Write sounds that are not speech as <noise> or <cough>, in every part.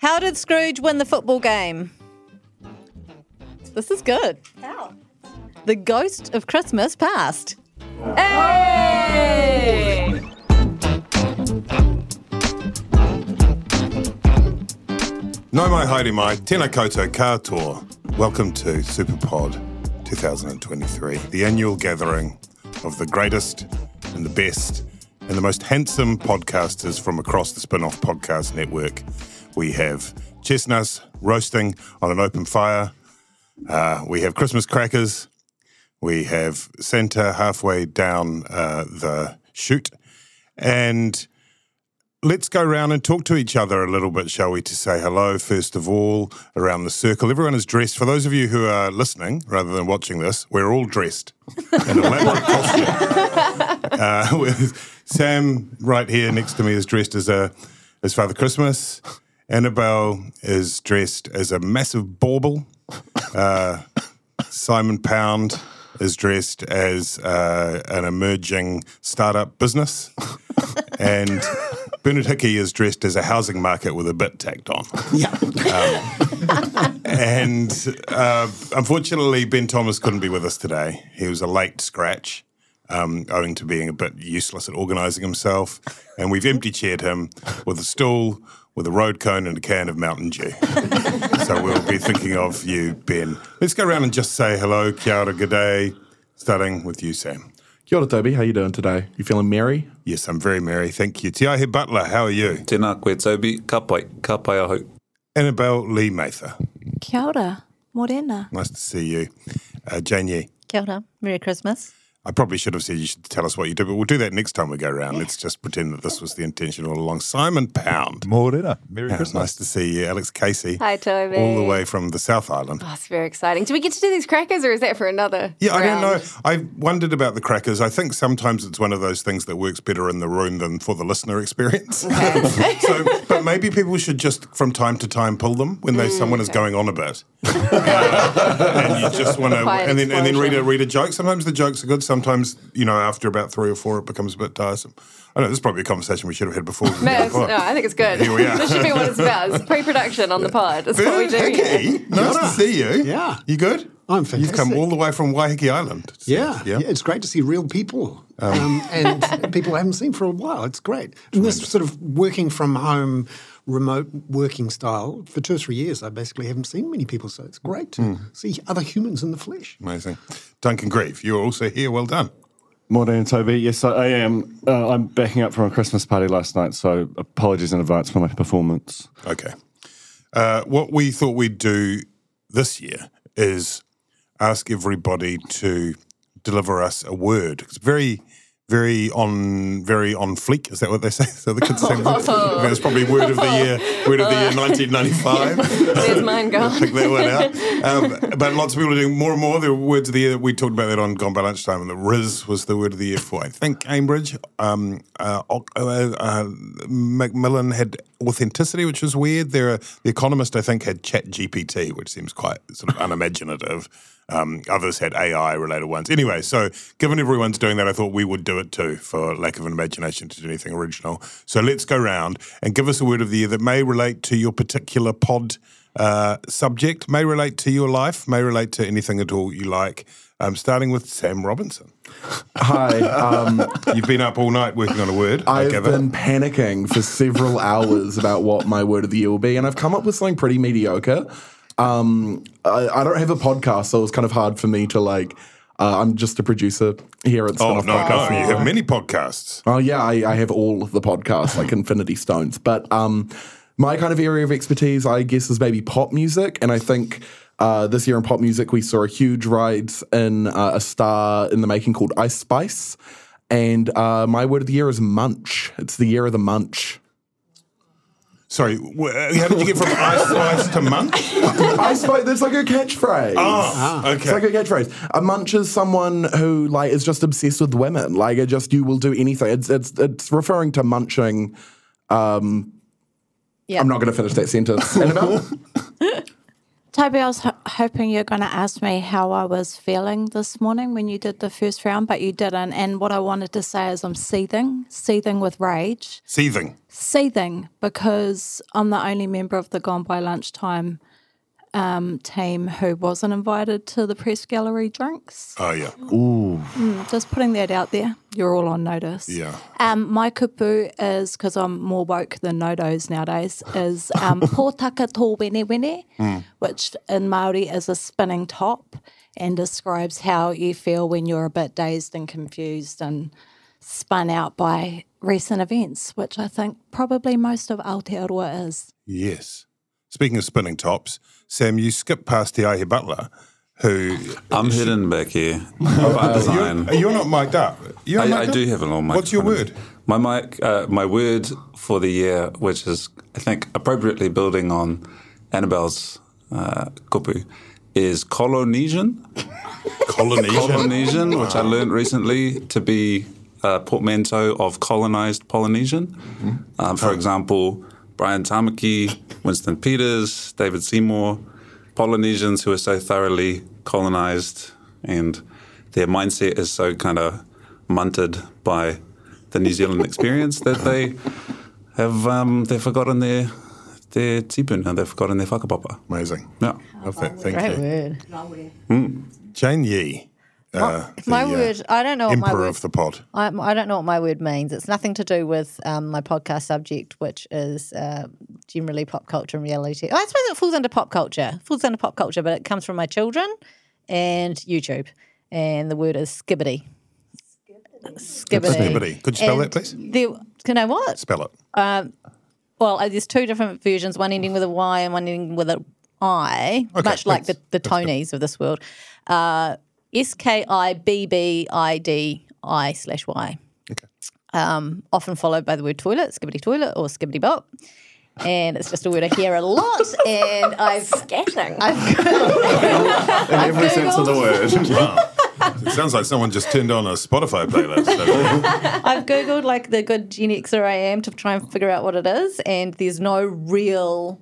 How did Scrooge win the football game? This is good. How? The ghost of Christmas past. Hey! Nau mai haere mai, tēnā koutou katoa. Welcome to Superpod 2023, the annual gathering of the greatest and the best and the most handsome podcasters from across the Spin-off Podcast Network. We have chestnuts roasting on an open fire. Uh, we have Christmas crackers. We have Santa halfway down uh, the chute. And let's go around and talk to each other a little bit, shall we, to say hello, first of all, around the circle. Everyone is dressed. For those of you who are listening rather than watching this, we're all dressed in elaborate <laughs> costume. Uh, <laughs> with Sam right here next to me is dressed as a as Father Christmas. Annabelle is dressed as a massive bauble. Uh, Simon Pound is dressed as uh, an emerging startup business. and Bernard Hickey is dressed as a housing market with a bit tacked on. Yeah. And uh, unfortunately, Ben Thomas couldn't be with us today. He was a late scratch, um, owing to being a bit useless at organising himself. And we've empty chaired him with a stool, with a road cone, and a can of Mountain Dew. <laughs> so we'll be thinking of you, Ben. Let's go around and just say hello, kia ora, good day, starting with you, Sam. Kia ora, Toby. How you doing today? You feeling merry? Yes, I'm very merry. Thank you. Te Aihe Butler, how are you? Tēnā koe Toby, ka pai, ka pai ahau. Annabelle Lee Mather, Kia ora. Morena. nice to see you. Uh, Jane Yee. Kia ora. Merry Christmas. I probably should have said you should tell us what you do, but we'll do that next time we go around. Let's just pretend that this was the intention all along. Simon Pound. Morena. Merry Yeah, Christmas. nice to see you. Alex Casey. Hi, Toby. All the way from the South Island. Oh, it's very exciting. Do we get to do these crackers or is that for another? Yeah, I don't know. round? I wondered about the crackers. I think sometimes it's one of those things that works better in the room than for the listener experience. <laughs> so, but maybe people should just from time to time pull them when there's someone is going on a bit, Uh, <laughs> and you just want to, and then and then read a read a joke. Sometimes the jokes are good. Sometimes you know after about three or four it becomes a bit tiresome. I know this is probably a conversation we should have had before. <laughs> No, no, I think it's good. Here we are. this should be what it's about. It's pre-production on the pod. That's what we do. Bernard here. Hickey, nice to see you. Yeah. you good? I'm fantastic. You've come all the way from Waiheke Island. Yeah, yeah. yeah, it's great to see real people um, and people I haven't seen for a while. It's great. And this sort of working from home, remote working style for two or three years, I basically haven't seen many people. So it's great to see other humans in the flesh. Amazing. Duncan Greive, you're also here. Well done. Morning, Toby. Yes, I, I am. Uh, I'm backing up from a Christmas party last night, so apologies in advance for my performance. Okay. Uh, what we thought we'd do this year is ask everybody to deliver us a word. It's very, very on, very on fleek. Is that what they say? <laughs> So the kids say. That's probably word of the year. Word of the year, 1995. <laughs> There's mine gone. Pick that one out. <laughs> Um, but lots of people are doing more and more. The words of the year, we talked about that on Gone by Lunchtime, and the rizz was the word of the year for, I think, Cambridge. Um, uh, uh, uh, Macmillan had authenticity, which was weird. There, are, The Economist, I think, had Chat GPT, which seems quite sort of unimaginative. Um, others had AI related ones. Anyway, so given everyone's doing that, I thought we would do it too for lack of an imagination to do anything original. So let's go round and give us a word of the year that may relate to your particular pod Uh, subject may relate to your life, may relate to anything at all you like. Um, starting with Sam Robinson. Hi. <laughs> Um, You've been up all night working on a word. I've been panicking for several hours about what my word of the year will be, and I've come up with something pretty mediocre. Um, I, I don't have a podcast, so it's kind of hard for me to like. Uh, I'm just a producer here at Oh no, Podcast. no! You have many podcasts. Oh yeah, I, I have all of the podcasts like Infinity Stones, but um, my kind of area of expertise, I guess, is maybe pop music, and I think. Uh, this year in pop music, we saw a huge rise in uh, a star in the making called Ice Spice. And uh, my word of the year is munch. It's the year of the munch. Sorry, wh- how did you get from <laughs> ice slice to munch? Ice Spice, that's like a catchphrase. Oh, It's okay. like a catchphrase. A munch is someone who like is just obsessed with women. Like it just you will do anything. It's it's it's referring to munching. Um, Yeah. I'm not going to finish that sentence. <laughs> Annabelle? <laughs> Toby, I was ho- hoping you're going to ask me how I was feeling this morning when you did the first round, but you didn't. And what I wanted to say is I'm seething, seething with rage, Seething. seething because I'm the only member of the Gone by Lunchtime um, team who wasn't invited to the press gallery drinks. Oh yeah, Mm, just putting that out there. You're all on notice. yeah. Um, my kupu is because I'm more woke than nodos nowadays. Is um, <laughs> pōtaka tō wene wene, which in Maori is a spinning top, and describes how you feel when you're a bit dazed and confused and spun out by recent events, which I think probably most of Aotearoa is. Yes. Speaking of spinning tops, Sam, you skipped past Te Aihe Butler, who I'm hidden back here <laughs> by design. you're, you're not mic'd up. You're I, mic'd do up? have a little mic. What's your word? My mic, uh, my word for the year, which is I think appropriately building on Annabelle's uh, kupu, is Colonesian. <laughs> Polynesian. Polynesian, which I learned recently to be a portmanteau of colonized Polynesian. Um, for example, Brian Tamaki, Winston Peters, David Seymour, Polynesians who are so thoroughly colonized and their mindset is so kind of munted by the New Zealand experience that they have um, they've forgotten their their tipun and they've forgotten their whakapapa. Amazing. Yeah. Love that. Thank Great you. word. Jane Yee. Uh, my the, uh, word, I don't know what my Emperor word of the pod. I, I don't know what my word means. It's nothing to do with um, my podcast subject, which is uh, generally pop culture and reality. I suppose it falls under pop culture. It falls under pop culture, but it comes from my children and YouTube. And the word is skibidi. Skibidi. Skibidi. Could you spell And that, please? The, can I what? Spell it. Well, uh, there's two different versions, one ending with a Y and one ending with a I, Okay, much like the, the Tonys of this world. Uh, S K I B B I D I slash Y. Um, often followed by the word toilet, skibidi toilet or skibidi bop. And it's just a word I hear a lot. <laughs> And I've Scatting. I've <laughs> In every sense of the word. <laughs> Wow. it sounds like someone just turned on a Spotify playlist. I've googled like the good Gen Xer I am to try and figure out what it is, and there's no real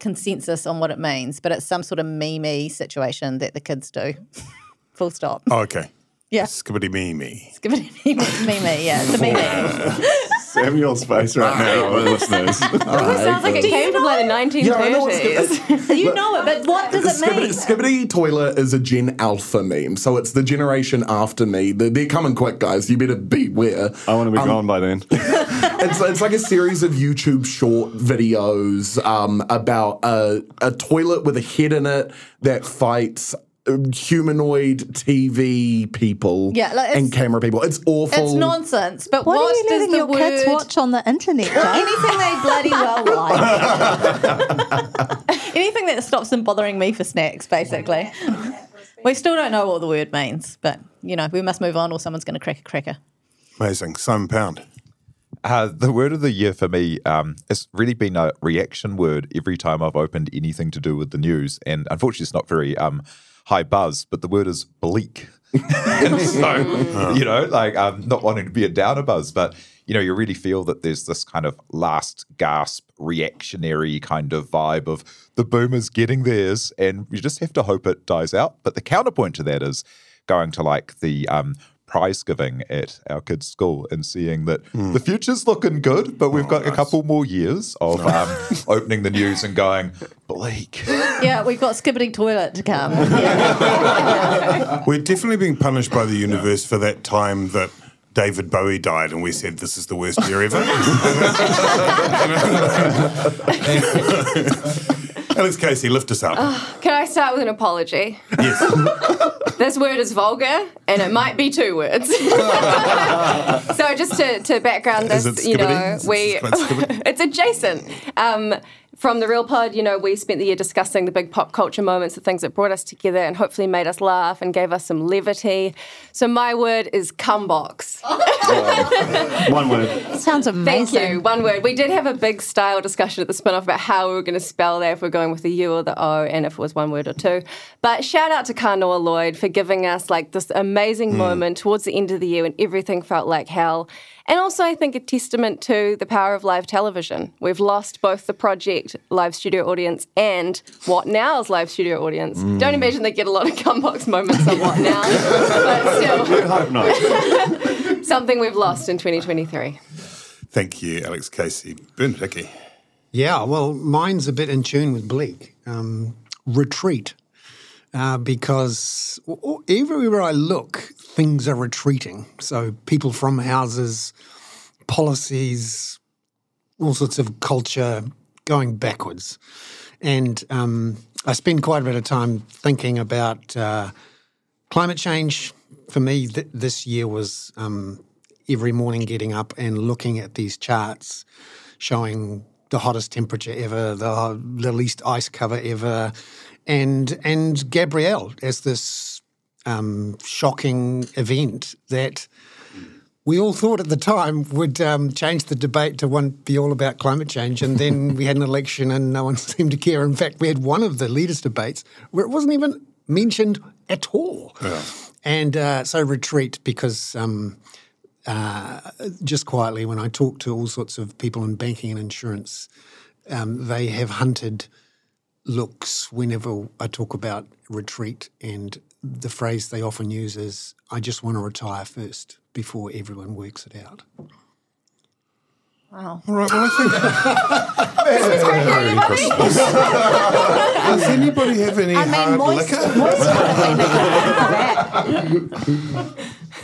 consensus on what it means, but it's some sort of meme situation that the kids do. <laughs> Full stop. oh, okay. Yeah. Skibidi me me. Give it a meme. meme, yeah, it's a meme. <laughs> Samuel's face right now, listeners. It sounds like it came from like the 1930s. Yeah, I know what's good. <laughs> you know it, but what does it mean? Skibidi Toilet is a Gen Alpha meme, so it's the generation after me. They're, they're coming quick, guys. You better beware. I want to be Um, gone by then. It's, it's like a series of YouTube short videos um, about a, a toilet with a head in it that fights um, humanoid TV people Yeah, like, and camera people. It's awful. It's nonsense. But What, what, are you does letting the your word kids watch on the internet, Jane? anything they bloody well like. <laughs> anything that stops them bothering me for snacks, basically. We still don't know what the word means, but you know, we must move on or someone's going to crack a cracker. Amazing. Simon Pound. Uh, the word of the year for me, um, it's really been a reaction word every time I've opened anything to do with the news. And unfortunately, it's not very um, high buzz, but the word is bleak. <laughs> and so, <laughs> you know, like um, not wanting to be a downer buzz, but, you know, you really feel that there's this kind of last gasp reactionary kind of vibe of the boomers getting theirs. And you just have to hope it dies out. But the counterpoint to that is going to like the um, prize giving at our kids' school and seeing that the future's looking good, but we've got a couple more years of um, <laughs> opening the news and going, bleak. yeah, we've got skibidi toilet to come. <laughs> <laughs> We're definitely being punished by the universe for that time that David Bowie died, and we said this is the worst year ever. Alex Casey, lift us up. Can I start with an apology? Yes. <laughs> This word is vulgar, and it might be two words. <laughs> so just to, to background this, you know, skibidi? Is it we <laughs> it's adjacent. Um, from the real pod, you know, we spent the year discussing the big pop culture moments, the things that brought us together and hopefully made us laugh and gave us some levity. So my word is cumbox. <laughs> One word. Sounds amazing. Thank you. One word. We did have a big style discussion at the spin off about how we were going to spell that, if we're going with the U or the O, and if it was one word or two. But shout out to Kanoa Lloyd for giving us like this amazing hmm. moment towards the end of the year when everything felt like hell. And also, I think a testament to the power of live television. We've lost both the project live studio audience and What Now's live studio audience. Don't imagine they get a lot of cumbox moments on What Now, <laughs> but still, Hope not. <laughs> something we've lost in 2023. Thank you, Alex Casey. Bernard Hickey. Yeah, well, mine's a bit in tune with Bleak. Um, retreat. Uh, because everywhere I look, things are retreating. So people from houses, policies, all sorts of culture going backwards. And um, I spend quite a bit of time thinking about uh, climate change. For me, th- this year was um, every morning getting up and looking at these charts showing the hottest temperature ever, the, the least ice cover ever, and and Gabrielle as this um, shocking event that we all thought at the time would um, change the debate to one be all about climate change, and then we had an election and no one <laughs> seemed to care. In fact, we had one of the leaders' debates where it wasn't even mentioned at all. And uh, so retreat because um, uh, just quietly, when I talk to all sorts of people in banking and insurance, um, they have hunted looks whenever I talk about retreat. And the phrase they often use is, I just want to retire first before everyone works it out. Wow. All right, well, I think. <laughs> Merry Christmas. Does anybody have any I mean, hard moist, liquor? moist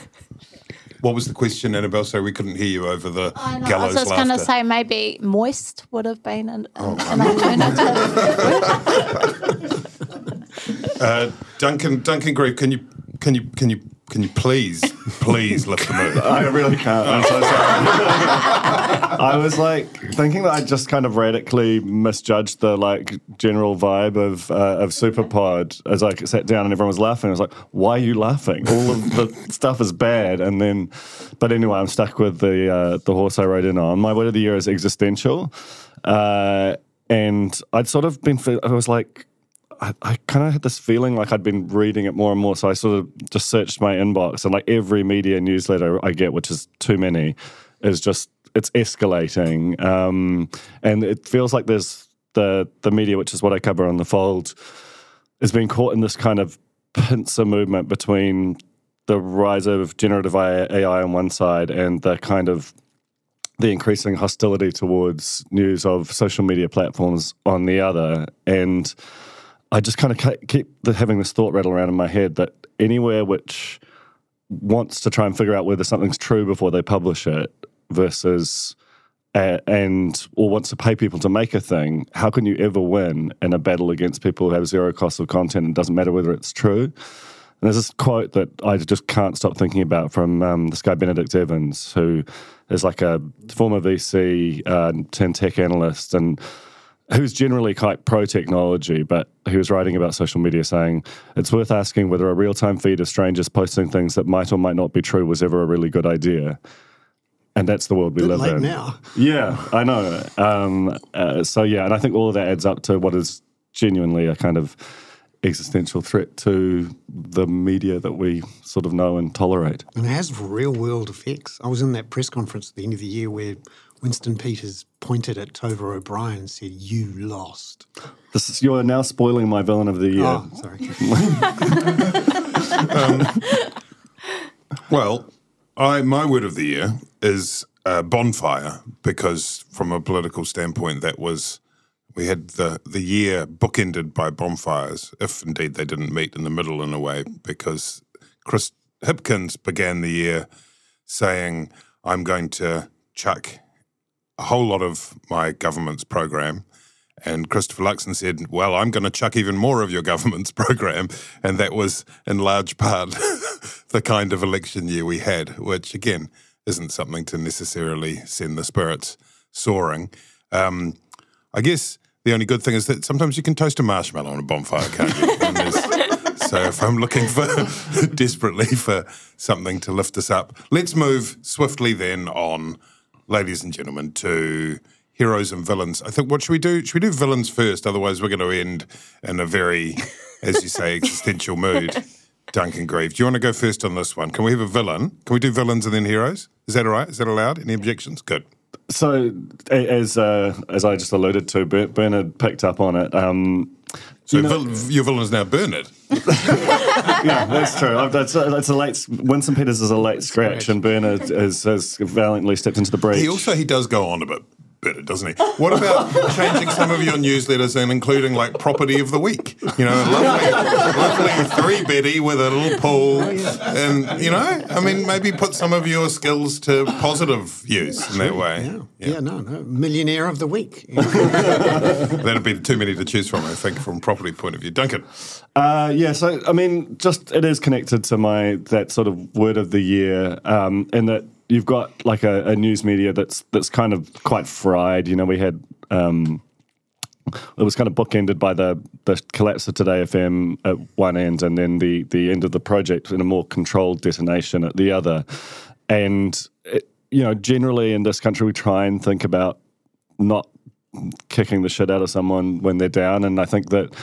<laughs> What was the question, Annabelle? So we couldn't hear you over the I, know, I was just going to say maybe moist would have been an, Oh, an alternative. <laughs> Uh, Duncan, Duncan Greive, can you, can you, can you, can you please, please lift the mood? I really can't. I'm so sorry. <laughs> I was like thinking that I just kind of radically misjudged the like general vibe of uh, of Superpod as I sat down and everyone was laughing. I was like, "Why are you laughing? All of the <laughs> stuff is bad." And then, but anyway, I'm stuck with the uh, the horse I rode in on. My word of the year is existential, uh, and I'd sort of been. I was like. I, I kind of had this feeling like I'd been reading it more and more. So I sort of just searched my inbox and like every media newsletter I get, which is too many, is just it's escalating. Um, and it feels like there's the the media, which is what I cover on the fold, is being caught in this kind of pincer movement between the rise of generative AI on one side and the kind of the increasing hostility towards news of social media platforms on the other. And I just kind of keep having this thought rattle around in my head that anywhere which wants to try and figure out whether something's true before they publish it versus uh, and or wants to pay people to make a thing, how can you ever win in a battle against people who have zero cost of content and doesn't matter whether it's true? And there's this quote that I just can't stop thinking about from um, this guy Benedict Evans, who is like a former VC uh, tech analyst and who's generally quite pro technology, but he was writing about social media saying it's worth asking whether a real time feed of strangers posting things that might or might not be true was ever a really good idea. And that's the world we live in. now. Yeah, I know. Um, uh, so yeah, and I think all of that adds up to what is genuinely a kind of existential threat to the media that we sort of know and tolerate. And it has real world effects. I was in that press conference at the end of the year where Winston Peters pointed at Tova O'Brien and said, You lost. This is, you are now spoiling my villain of the year. Oh, sorry. <laughs> Well, I my word of the year is uh, bonfire because from a political standpoint, that was we had the the year bookended by bonfires, if indeed they didn't meet in the middle in a way, because Chris Hipkins began the year saying, "I'm going to chuck a whole lot of my government's program." And Christopher Luxon said, Well, I'm going to chuck even more of your government's <laughs> program. And that was in large part <laughs> the kind of election year we had, which again isn't something to necessarily send the spirits soaring. Um, I guess the only good thing is that sometimes you can toast a marshmallow on a bonfire, can't you? <laughs> So if I'm looking for <laughs> desperately for something to lift us up, let's move swiftly then on, ladies and gentlemen, to heroes and villains. I think what should we do? Should we do villains first? Otherwise, we're going to end in a very, as you say, existential mood. <laughs> Duncan Greive, do you want to go first on this one? Can we have a villain? Can we do villains and then heroes? Is that all right? Is that allowed? Any objections? Good. So, as uh, as I just alluded to, Ber- Bernard picked up on it. Um, So vil- your villain is now Bernard. <laughs> yeah, that's true. I've- That's a, that's a late. Winston Peters is a late scratch, and Bernard has, has valiantly stepped into the breach. He also he does go on a bit better, doesn't he? What about <laughs> changing some of your newsletters and including like property of the week? You know, lovely, lovely three Betty with a little pool, and you know, I mean, maybe put some of your skills to positive use in that way. Yeah. yeah, no, no, millionaire of the week. <laughs> That'd be too many to choose from, I think, from a property point of view. Duncan, Uh, yeah, so I mean, just it is connected to my that sort of word of the year, um, in that you've got like a, a news media that's that's kind of quite fried. You know, we had um, it was kind of bookended by the the collapse of Today FM at one end, and then the the end of the project in a more controlled detonation at the other. And it, you know, generally in this country, we try and think about not kicking the shit out of someone when they're down, and I think that.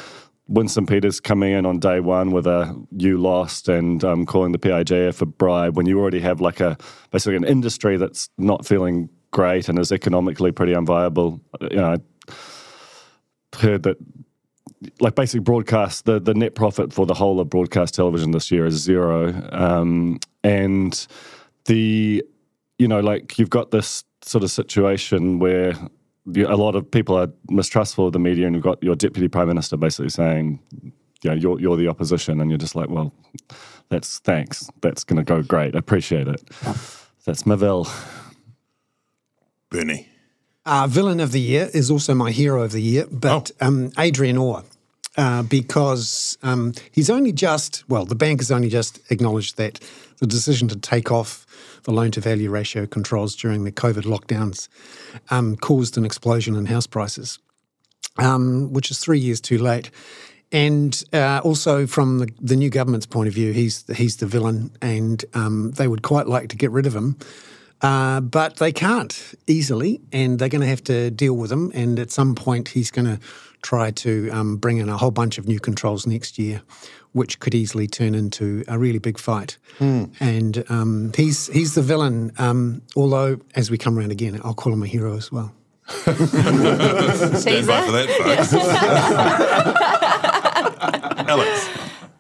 Winston Peters coming in on day one with a you lost and um, calling the PIJF a bribe when you already have like a basically an industry that's not feeling great and is economically pretty unviable. You know, I heard that like basically broadcast the the net profit for the whole of broadcast television this year is zero, um, and the you know like you've got this sort of situation where a lot of people are mistrustful of the media, and you've got your deputy prime minister basically saying, you know, you're you're the opposition, and you're just like, well, that's thanks, that's going to go great, appreciate it. That's my Vil. Bernie. Uh, villain of the year is also my hero of the year, but um, Adrian Orr, uh, because um, he's only just, well, the bank has only just acknowledged that the decision to take off the loan to value ratio controls during the COVID lockdowns um, caused an explosion in house prices, um, which is three years too late. And uh, also, from the, the new government's point of view, he's he's the villain, and um, they would quite like to get rid of him. Uh, but they can't easily, and they're going to have to deal with him. And at some point, he's going to try to um, bring in a whole bunch of new controls next year, which could easily turn into a really big fight. And um, he's he's the villain. Um, although, as we come around again, I'll call him a hero as well. <laughs> Stand by for that, folks. <laughs> Alex.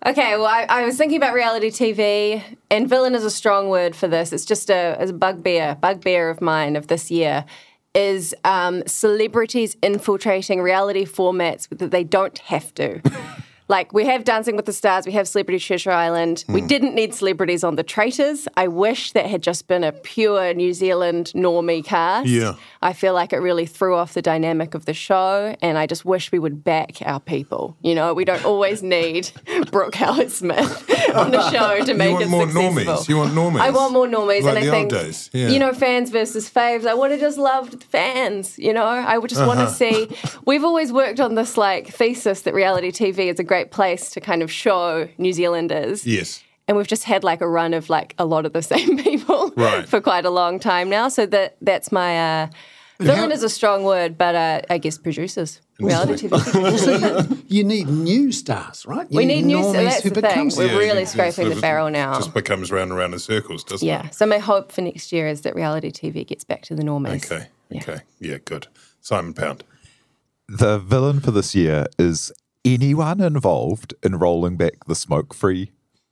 Okay, well, I, I was thinking about reality TV, and villain is a strong word for this. It's just a, it's a bugbear, bugbear of mine of this year, is um, celebrities infiltrating reality formats that they don't have to. Like, we have Dancing with the Stars, we have Celebrity Treasure Island. We didn't need celebrities on The Traitors. I wish that had just been a pure New Zealand normie cast. Yeah. I feel like it really threw off the dynamic of the show, and I just wish we would back our people. You know, we don't always need <laughs> Brooke Howard Smith <laughs> on the show to make you want it more successful. normies. You want normies. I want more normies, Like and I think old days, yeah. you know, fans versus faves. I would have just loved fans. You know, I would just want Uh-huh. to see. We've always worked on this like thesis that reality TV is a great place to kind of show New Zealanders. Yes. And we've just had like a run of like a lot of the <laughs> same people Right. for quite a long time now. So that that's my uh, villain is a strong word, but uh, I guess producers, reality TV. <laughs> You need new stars, right? You we need new. normies That's who the thing. become We're Yeah, really it scraping sort the barrel now. Just becomes round and round in circles, doesn't Yeah. it? Yeah. So my hope for next year is that reality TV gets back to the normies. Okay. Okay. Yeah, good. Simon Pound. The villain for this year is anyone involved in rolling back the smoke free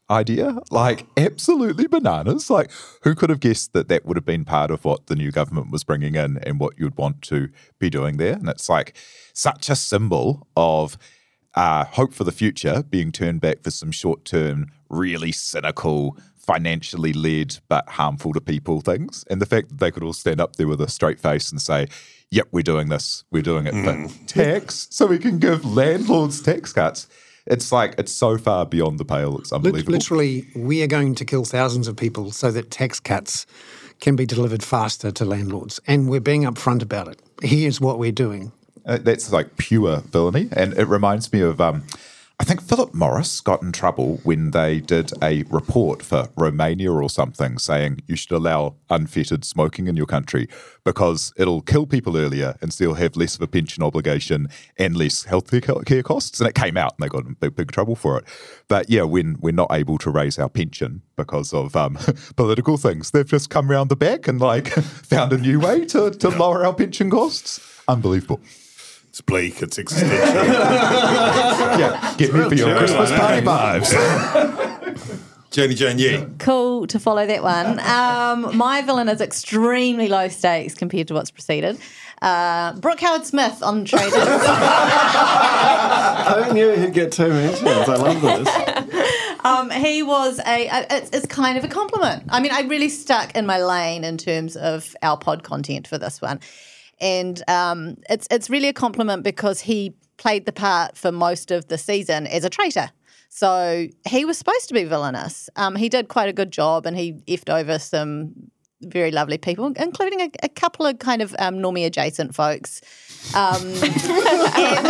idea. Like, absolutely bananas. Like, who could have guessed that that would have been part of what the new government was bringing in and what you'd want to be doing there? And it's like such a symbol of uh, hope for the future being turned back for some short term, really cynical, financially led but harmful to people things. And the fact that they could all stand up there with a straight face and say, Yep, we're doing this. We're doing it for tax, so we can give landlords tax cuts. It's like it's so far beyond the pale. It's unbelievable. Literally, we are going to kill thousands of people so that tax cuts can be delivered faster to landlords. And we're being upfront about it. Here's what we're doing. Uh, that's like pure villainy, and it reminds me of. Um, I think Philip Morris got in trouble when they did a report for Romania or something saying you should allow unfettered smoking in your country because it'll kill people earlier and still have less of a pension obligation and less healthcare care costs. And it came out and they got in big, big trouble for it. But yeah, when we're not able to raise our pension because of um, <laughs> political things, they've just come round the back and like <laughs> found a new way to, to lower our pension costs. Unbelievable. It's bleak. It's existential. <laughs> Yeah, get me for your Christmas party vibes. Jenny Jane Yee. Cool to follow that one. Um, my villain is extremely low stakes compared to what's preceded. Uh, Brooke Howard Smith on Traitors. <laughs> I knew he'd get two mentions. I love this. <laughs> um, he was a, a it's, it's kind of a compliment. I mean, I really stuck in my lane in terms of our pod content for this one, and um, it's it's really a compliment because he played the part for most of the season as a traitor. So he was supposed to be villainous. Um, he did quite a good job, and he effed over some very lovely people, including a, a couple of kind of um, normie adjacent folks. Um, and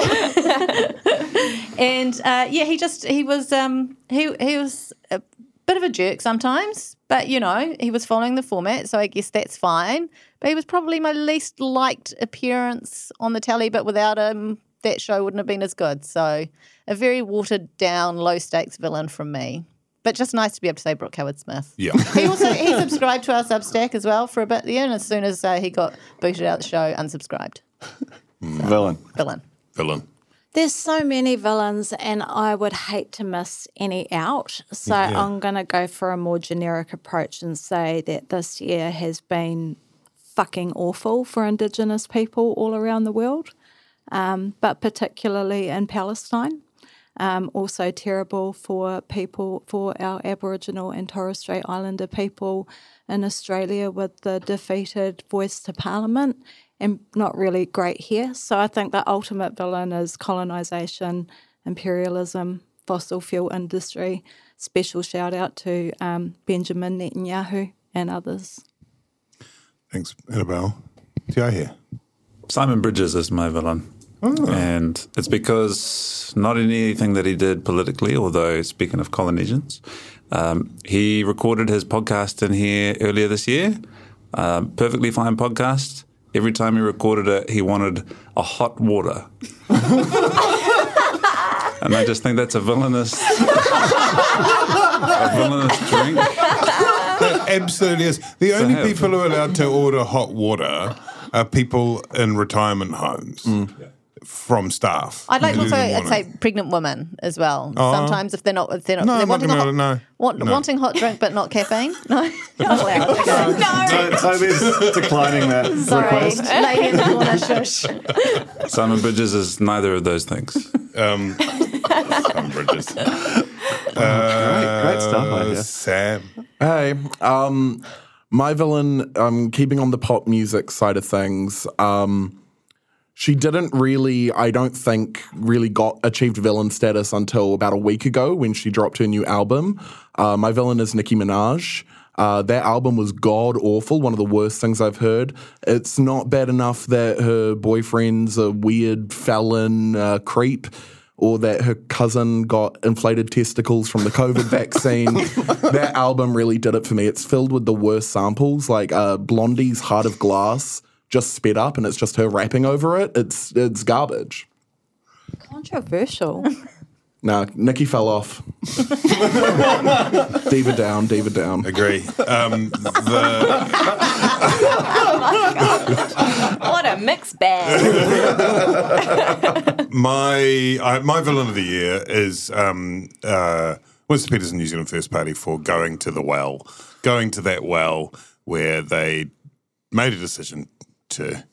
and uh, yeah, he just he was um, he he was a bit of a jerk sometimes, but you know he was following the format, so I guess that's fine. But he was probably my least liked appearance on the telly, but without him, that show wouldn't have been as good. So a very watered down, low stakes villain from me. But just nice to be able to say Brooke Howard Smith. Yeah. <laughs> He also he subscribed to our Substack as well for a bit there, and as soon as uh, he got booted out the show, unsubscribed. Villain. Villain. Villain. There's so many villains, and I would hate to miss any out. So Yeah. I'm going to go for a more generic approach and say that this year has been fucking awful for Indigenous people all around the world, um, but particularly in Palestine. Um, also terrible for people, for our Aboriginal and Torres Strait Islander people in Australia with the defeated voice to Parliament, and not really great here. So I think the ultimate villain is colonisation, imperialism, fossil fuel industry. Special shout out to um, Benjamin Netanyahu and others. Thanks, Annabelle. Do I hear? Simon Bridges is my villain. And it's because not in anything that he did politically, although speaking of Polynesians, um, he recorded his podcast in here earlier this year. Um, perfectly fine podcast. Every time he recorded it, he wanted a hot water. <laughs> and I just think that's a villainous, <laughs> a villainous drink. That absolutely is. The only have- people who are allowed to order hot water are people in retirement homes from staff. I'd like in also, I'd say, pregnant women as well. Oh. Sometimes if they're not, if they're not, No, they're not wanting, a hot, no. want, No. wanting hot drink but not caffeine. No, not allowed. <laughs> Okay. So, Toby's declining that Sorry, request. lady in the corner, shush. Simon Bridges is neither of those things. Um, <laughs> Simon Bridges. Great, great stuff, I Uh. Sam. Hey, um, my villain, um, keeping on the pop music side of things, um, she didn't really, I don't think, really got achieved villain status until about a week ago when she dropped her new album. Uh, my villain is Nicki Minaj. Uh, that album was god awful, one of the worst things I've heard. It's not bad enough that her boyfriend's a weird felon uh, creep or that her cousin got inflated testicles from the COVID <laughs> vaccine. that album really did it for me. It's filled with the worst samples, like uh, Blondie's Heart of Glass just sped up and it's just her rapping over it. It's it's garbage. Controversial. <laughs> Nah, Nicki fell off. <laughs> diva down, diva down. Agree. Um, the, <laughs> What a mixed bag. <laughs> my I, my villain of the year is um, uh, Winston Peters and New Zealand First Party for going to the well, going to that well where they made a decision to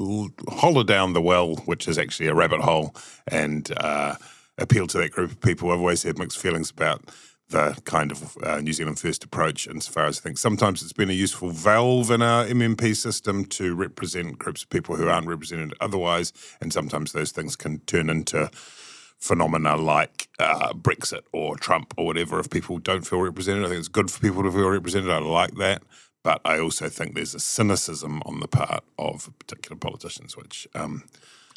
l- hollow down the well, which is actually a rabbit hole, and uh, appeal to that group of people. I've always had mixed feelings about the kind of uh, New Zealand First approach, insofar as I think sometimes it's been a useful valve in our MMP system to represent groups of people who aren't represented otherwise, and sometimes those things can turn into phenomena like uh, Brexit or Trump or whatever if people don't feel represented. I think it's good for people to feel represented. I like that. But I also think there's a cynicism on the part of particular politicians, which um,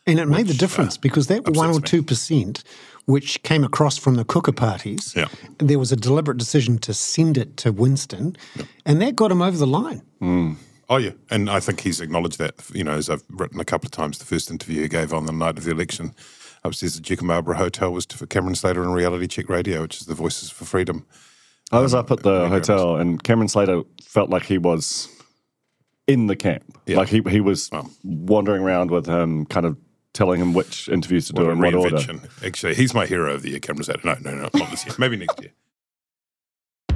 And it made the difference uh, because that one or two percent, which came across from the cooker parties, Yeah. there was a deliberate decision to send it to Winston, and that got him over the line. Mm. Oh yeah, and I think he's acknowledged that. You know, as I've written a couple of times, the first interview he gave on the night of the election upstairs at Duke of Marlborough Hotel was to for Cameron Slater on Reality Check Radio, which is the Voices for Freedom. I was up at the um, very hotel, and Cameron Slater felt like he was in the camp. Yeah. Like he he was Wow. wandering around with him, kind of telling him which interviews to do What in what order. Actually, he's my hero of the year, Cameron Slater. No, no, no, not this year. Maybe next year.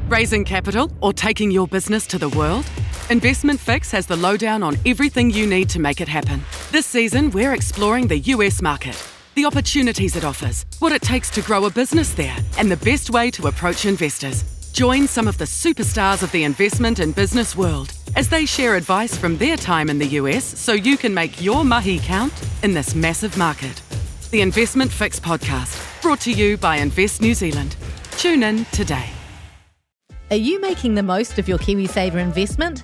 Raising capital or taking your business to the world? Investment Fix has the lowdown on everything you need to make it happen. This season, we're exploring the US market, the opportunities it offers, what it takes to grow a business there, and the best way to approach investors. Join some of the superstars of the investment and business world as they share advice from their time in the US so you can make your mahi count in this massive market. The Investment Fix podcast, brought to you by Invest New Zealand. Tune in today. Are you making the most of your KiwiSaver investment?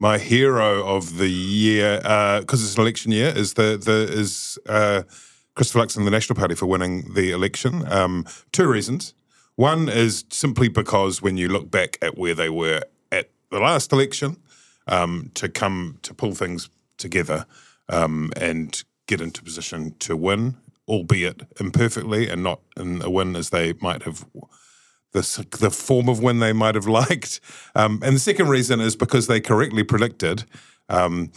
My hero of the year because it's an election year is the the is uh, Christopher Luxon, the National Party, for winning the election. Um, two reasons. One is simply because when you look back at where they were at the last election, um, to come to pull things together um, and get into position to win, albeit imperfectly and not in a win as they might have the, the form of win they might have <laughs> liked. Um, and the second reason is because they correctly predicted um,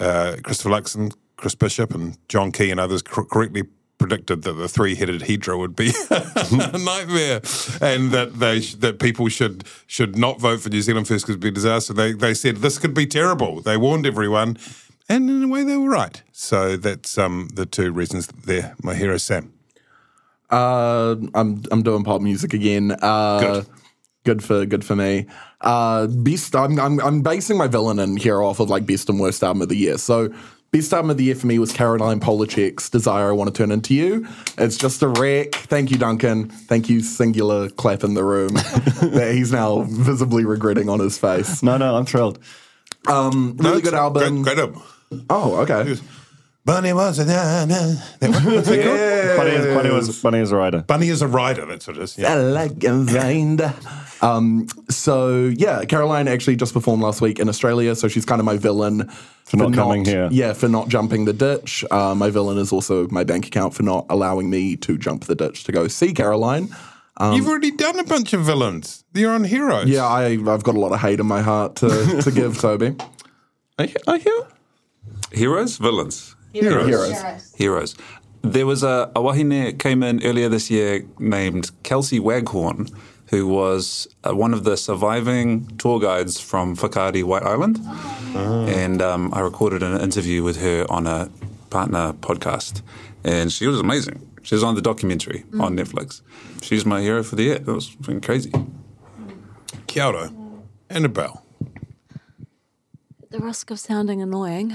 uh, Christopher Luxon, Chris Bishop, and John Key and others cor- correctly predicted that the three-headed hydra would be <laughs> a nightmare, and that they sh- that people should should not vote for New Zealand first because it'd be a disaster. They they said this could be terrible. They warned everyone, and in a way they were right. So that's um, the two reasons there. My hero Sam. Uh, I'm I'm doing pop music again. Uh, Good. Good for good for me. Uh, best. I'm, I'm I'm basing my villain in here off of like best and worst album of the year. So best album of the year for me was Caroline Polachek's "Desire I Want to Turn Into You." It's just a wreck. Thank you, Duncan. Thank you, singular clap in the room <laughs> that he's now visibly regretting on his face. No, no, I'm thrilled. Um, really No, good album. Great, great album. Oh, okay. Bunny was a na- na- that one. What's it called? Bunny is, Bunny, was, Bunny is a writer. Bunny is a rider. That's what it is. Yeah. I like and find. Um, so yeah, Caroline actually just performed last week in Australia, so she's kind of my villain For not coming here. Yeah, for not jumping the ditch. Uh, my villain is also my bank account for not allowing me to jump the ditch to go see Caroline. You've already done a bunch of villains. You're on Heroes. Yeah, I, I've got a lot of hate in my heart to, to give <laughs> Toby. I, I hear Heroes, villains, heroes. heroes. There was a, a wahine came in earlier this year named Kelsey Waghorn, who was uh, one of the surviving tour guides from Whakaari White Island. And um, I recorded an interview with her on a partner podcast. And she was amazing. She was on the documentary on Netflix. She's my hero for the year. That was fucking crazy. Kia ora. Annabelle. At the risk of sounding annoying,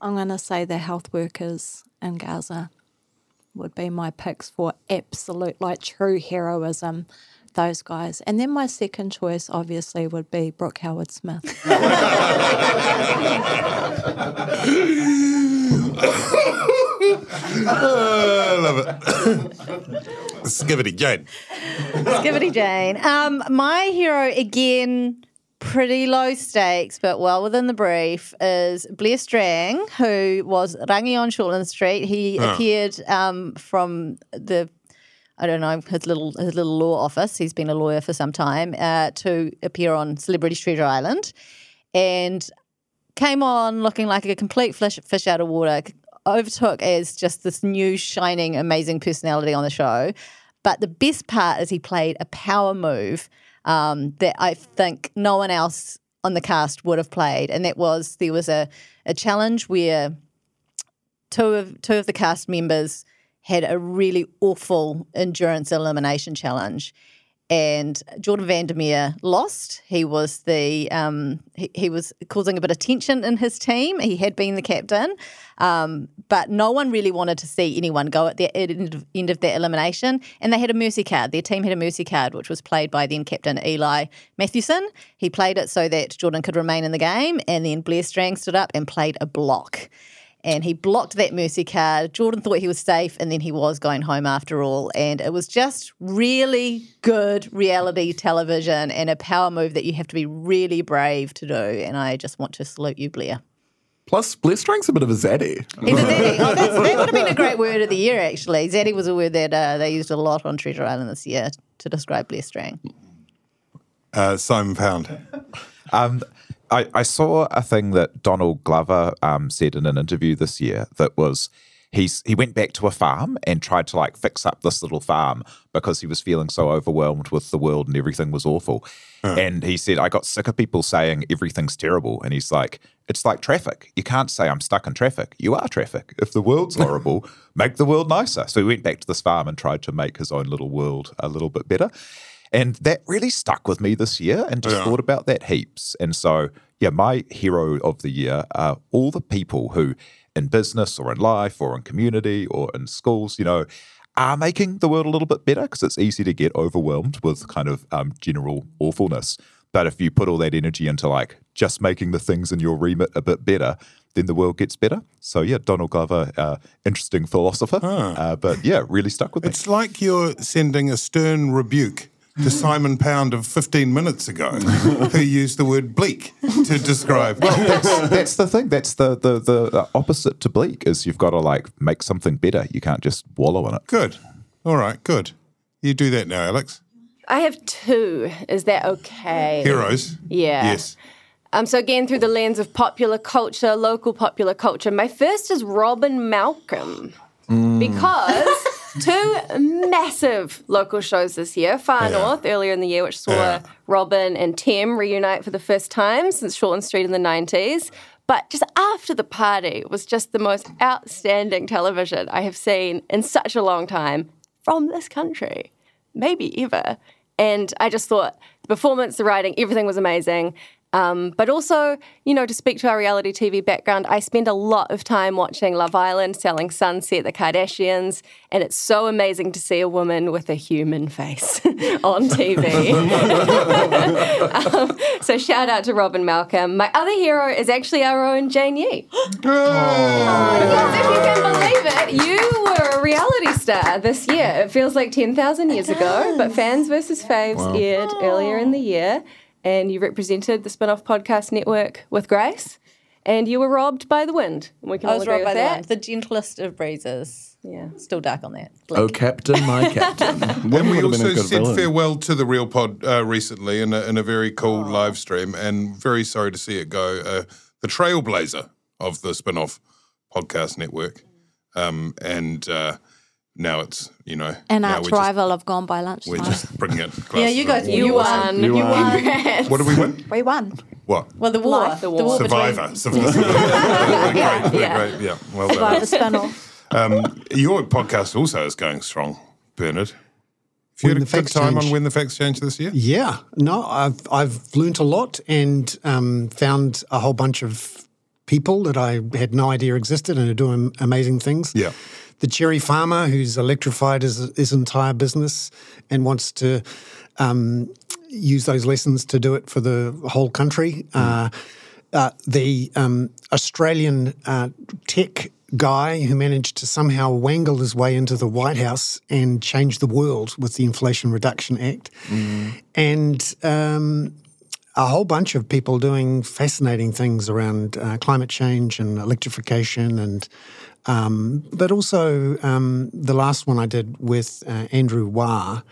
I'm going to say the health workers in Gaza would be my picks for absolute, like true heroism. Those guys. And then my second choice, obviously, would be Brooke Howard Smith. <laughs> I love it. <coughs> Skibidi Jane. Skibidi Jane. Um, my hero again, pretty low stakes, but well within the brief, is Blair Strang, who was Rangi on Shortland Street. He appeared um, from the I don't know his little his little law office. He's been a lawyer for some time uh, to appear on Celebrity Treasure Island, and came on looking like a complete fish, fish out of water. Overtook as just this new shining amazing personality on the show. But the best part is he played a power move um, that I think no one else on the cast would have played, and that was there was a, a challenge where two of two of the cast members had a really awful endurance elimination challenge. And Jordan Vandermeer lost. He was the um, he, he was causing a bit of tension in his team. He had been the captain, um, but no one really wanted to see anyone go at the end of, that elimination. And they had a mercy card. Their team had a mercy card, which was played by then captain Eli Matthewson. He played it so that Jordan could remain in the game, and then Blair Strang stood up and played a block and he blocked that mercy card. Jordan thought he was safe, and then he was going home after all. And it was just really good reality television and a power move that you have to be really brave to do. And I just want to salute you, Blair. Plus, Blair Strang's a bit of a zaddy. He's a zaddy. <laughs> Oh, that's, that would have been a great word of the year, actually. Zaddy was a word that uh, they used a lot on Treasure Island this year to describe Blair Strang. Uh, Simon Pound. Um, I, I saw a thing that Donald Glover um, said in an interview this year that was he's he went back to a farm and tried to like fix up this little farm because he was feeling so overwhelmed with the world and everything was awful. And he said, I got sick of people saying everything's terrible. And he's like, it's like traffic. You can't say I'm stuck in traffic. You are traffic. If the world's <laughs> horrible, make the world nicer. So he went back to this farm and tried to make his own little world a little bit better. And that really stuck with me this year and just Yeah. thought about that heaps. And so, yeah, my hero of the year are all the people who, in business or in life or in community or in schools, you know, are making the world a little bit better because it's easy to get overwhelmed with kind of um, general awfulness. But if you put all that energy into like just making the things in your remit a bit better, then the world gets better. So yeah, Donald Glover, uh, interesting philosopher, uh, but yeah, really stuck with me. It's like you're sending a stern rebuke to Simon Pound of 15 minutes ago, <laughs> who used the word bleak to describe. that's, that's the thing. That's the, the the opposite to bleak is you've got to like make something better. You can't just wallow in it. Good. All right, good. You do that now, Alex. I have two. Is that okay? Heroes. Yeah. Yes. Um, so again, through the lens of popular culture, local popular culture, my first is Robyn Malcolm because two massive local shows this year. Far North earlier in the year, which saw Yeah. Robyn and Tim reunite for the first time since Shortland Street in the nineties. But just after the party was just the most outstanding television I have seen in such a long time from this country, maybe ever. And I just thought the performance, the writing, everything was amazing. Um, but also, you know, to speak to our reality TV background, I spend a lot of time watching Love Island, Selling Sunset, The Kardashians, and it's so amazing to see a woman with a human face <laughs> on TV. <laughs> <laughs> um, so shout out to Robyn Malcolm. My other hero is actually our own Jane Yee. <gasps> <gasps> Because if you can believe it, you were a reality star this year. It feels like 10,000 years ago, but Fans versus Faves aired earlier in the year, and you represented the Spinoff podcast network with Grace, and you were robbed by the wind. And we can I all was agree robbed by with the that. wind. The gentlest of breezes. Yeah. Still dark on that. Oh, Captain, my <laughs> Captain. <laughs> And we would have been a also said villain. farewell to the Real Pod uh, recently in a, in a very cool live stream, and very sorry to see it go. Uh, the trailblazer of the Spinoff podcast network. Um, and uh, now it's, you know, An now arch just, rival of Gone by lunch. we're just bringing it. <laughs> Yeah, you guys, You, you won. You won. Congrats. <laughs> What did we win? we won. What? Well, the war. Life, the war. war between- Survivor. <laughs> Survivor. great, Yeah. great, yeah. Well By done. the spin. Um, your podcast also is going strong, Bernard. Have you When had a good time Change. on When the Facts Change this year? Yeah, no, I've I've learnt a lot and um, found a whole bunch of people that I had no idea existed and are doing amazing things. Yeah. The cherry farmer who's electrified his, his entire business and wants to um, use those lessons to do it for the whole country. Uh, uh, the um, Australian uh, tech guy who managed to somehow wangle his way into the White House and change the world with the Inflation Reduction Act. And um, a whole bunch of people doing fascinating things around uh, climate change and electrification and um, but also um, the last one I did with uh, Andrew Waa,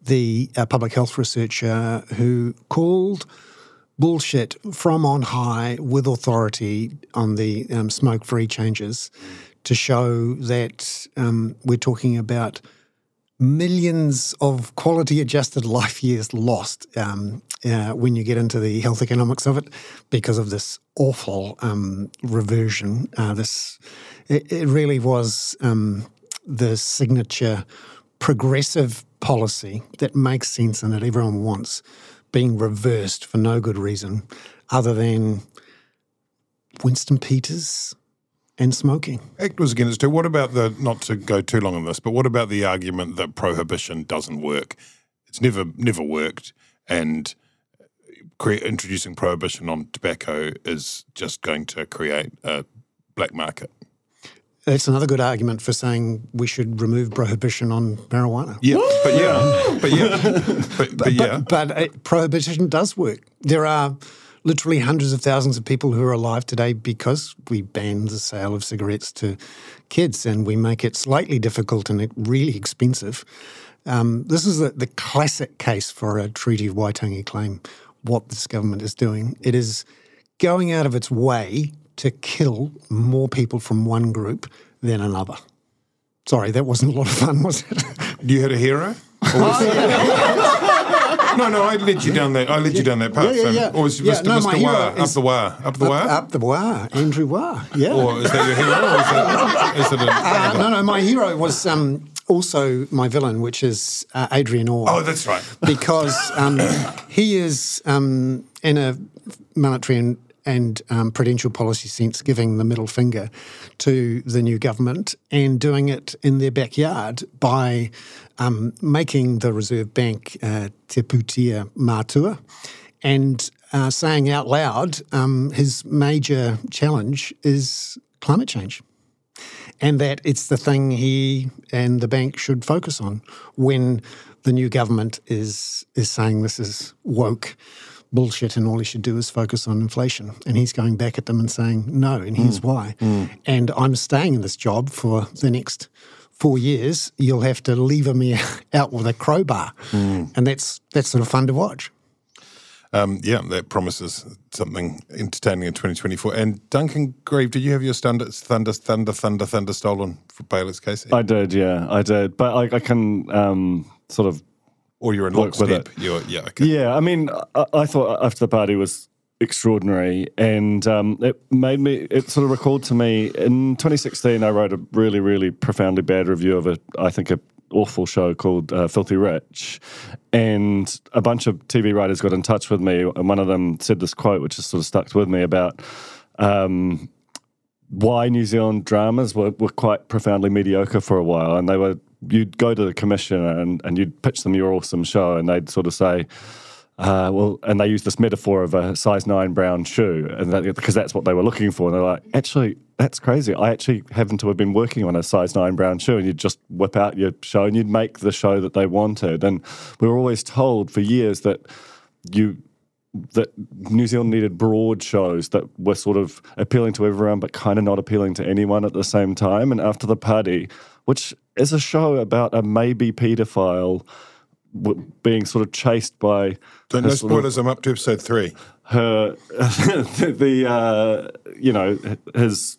the uh, public health researcher who called bullshit from on high with authority on the um, smoke free changes to show that um, we're talking about millions of quality adjusted life years lost um, uh, when you get into the health economics of it because of this awful um, reversion. Uh, this it, it really was um, the signature progressive policy that makes sense and that everyone wants being reversed for no good reason other than Winston Peters and smoking. Act was against it. What about the, not to go too long on this, but what about the argument that prohibition doesn't work? It's never never worked, and cre- introducing prohibition on tobacco is just going to create a black market. That's another good argument for saying we should remove prohibition on marijuana. Yeah, but yeah, but yeah, <laughs> but, but yeah. But, but uh, prohibition does work. There are literally hundreds of thousands of people who are alive today because we ban the sale of cigarettes to kids and we make it slightly difficult and really expensive. Um, this is the, the classic case for a Treaty of Waitangi claim, what this government is doing. It is going out of its way to kill more people from one group than another. Sorry, that wasn't a lot of fun, was it? <laughs> You had a hero? Was- <laughs> no, no, I led you down that. I led you down that path. Yeah, yeah, yeah. Or was Yeah, Mr. no, Mr. Waa up the Waa, up the Waa? Up, up the Waa, Andrew Waa, yeah. Or is that your hero? Or is it, is it a, Uh, no, no, my hero was um, also my villain, which is uh, Adrian Orr. Oh, that's right. because um, he is um, in a monetary and, and um, prudential policy sense giving the middle finger to the new government and doing it in their backyard by um, making the Reserve Bank uh, Te Pūtea Matua and uh, saying out loud um, his major challenge is climate change. And that it's the thing he and the bank should focus on when the new government is is saying this is woke bullshit and all he should do is focus on inflation and he's going back at them and saying no and here's why and I'm staying in this job for the next four years you'll have to lever me <laughs> out with a crowbar and that's that's sort of fun to watch Um, yeah, that promises something entertaining in 2024. And Duncan Greive, did you have your thunder, thunder, thunder, thunder, thunder stolen for Bayless case? I did, yeah, I did. But I, I can um, sort of. Or you're in lockstep? yeah, okay. Yeah, I mean, I, I thought after the party was extraordinary, and um, it made me. It sort of recalled to me in 2016. I wrote a really, really profoundly bad review of a, I think, a awful show called uh, Filthy Rich, and a bunch of TV writers got in touch with me, and one of them said this quote, which has sort of stuck with me about. Um, why New Zealand dramas were, were quite profoundly mediocre for a while, and they were you'd go to the commissioner and, and you'd pitch them your awesome show, and they'd sort of say, uh, well, and they use this metaphor of a size nine brown shoe, and that, because that's what they were looking for. And they're like, actually, that's crazy. I actually happen to have been working on a size nine brown shoe, and you'd just whip out your show and you'd make the show that they wanted. And we were always told for years that you that New Zealand needed broad shows that were sort of appealing to everyone, but kind of not appealing to anyone at the same time. And after the party, which is a show about a maybe paedophile w- being sort of chased by Don't her no of- spoilers. I'm up to episode three. her <laughs> the uh, you know his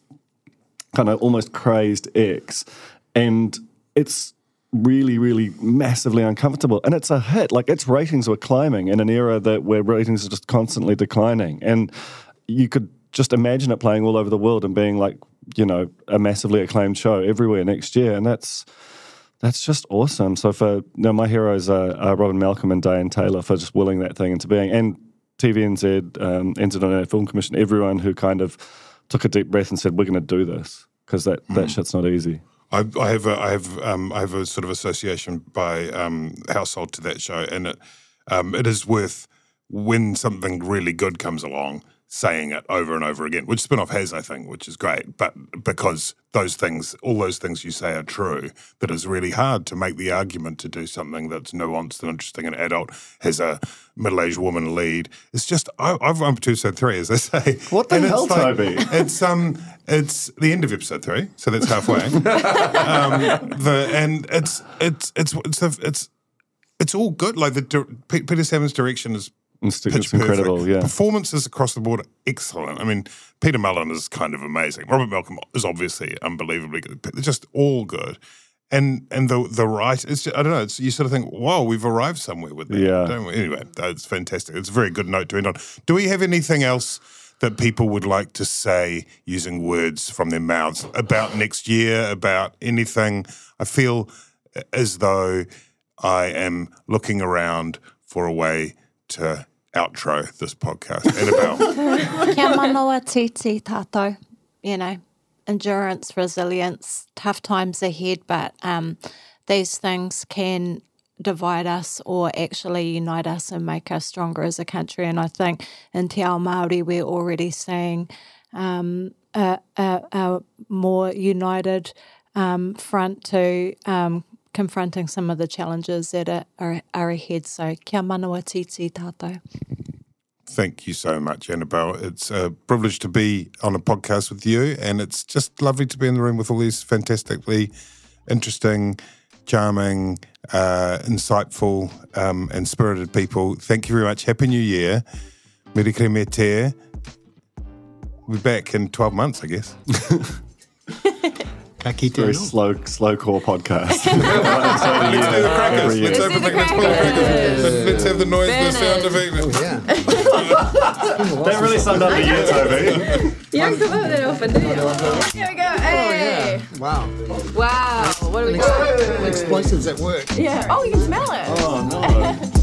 kind of almost crazed ex, and it's really really massively uncomfortable and it's a hit like its ratings were climbing in an era that where ratings are just constantly declining and you could just imagine it playing all over the world and being like you know a massively acclaimed show everywhere next year and that's that's just awesome. So for you know, my heroes are, are Robyn Malcolm and Dianne Taylor for just willing that thing into being, and TVNZ, um, International Film Commission, everyone who kind of took a deep breath and said, "We're going to do this," because that that shit's not easy. I, I have a, I have um, I have a sort of association by um, household to that show, and it um, it is worth when something really good comes along, saying it over and over again, which Spinoff has, I think, which is great. But because those things, all those things you say are true, that it's really hard to make the argument to do something that's nuanced and interesting and adult, has a middle aged woman lead. It's just, I, I've run to episode three, as they say. What the And hell, it's like- Toby? It's um, it's the end of episode three, so that's halfway. <laughs> um, the and it's it's it's it's the, it's it's all good. Like the Peter Salmon's direction is It's, pitch it's incredible, perfect. yeah. Performances across the board are excellent. I mean, Peter Mullan is kind of amazing. Robert Malcolm is obviously unbelievably good. They're just all good. And and the the right, it's just, I don't know. It's, you sort of think, wow, we've arrived somewhere with that. Yeah. Don't we? Anyway, that's fantastic. It's a very good note to end on. Do we have anything else that people would like to say using words from their mouths about next year? About anything? I feel as though I am looking around for a way to outro this podcast. Annabelle. <laughs> Kia manawa titi tātou, you know, endurance, resilience, tough times ahead, but um, these things can divide us or actually unite us and make us stronger as a country. And I think in Te Ao Māori, we're already seeing um, a, a, a more united um, front to um, confronting some of the challenges that are, are, are ahead. So kia manawa titi tātou. Thank you so much, Annabelle. It's a privilege to be on a podcast with you, and it's just lovely to be in the room with all these fantastically interesting, charming, uh, insightful, um, and spirited people. Thank you very much. Happy New Year. Merry me te. We'll be back in 12 months, I guess. <laughs> Ka kite Very slow, slow core podcast. <laughs> Let's do the crackers. Let's open the let's pull the crackers. Let's, let's have the noise, the sound of it. Oh, yeah. <laughs> that really summed up the year, <laughs> Toby. You don't come up that often, do you? Here we go. Hey. Oh, wow. Wow. What do we got? Explosives at work. Yeah. Oh, you can smell it. Oh, no.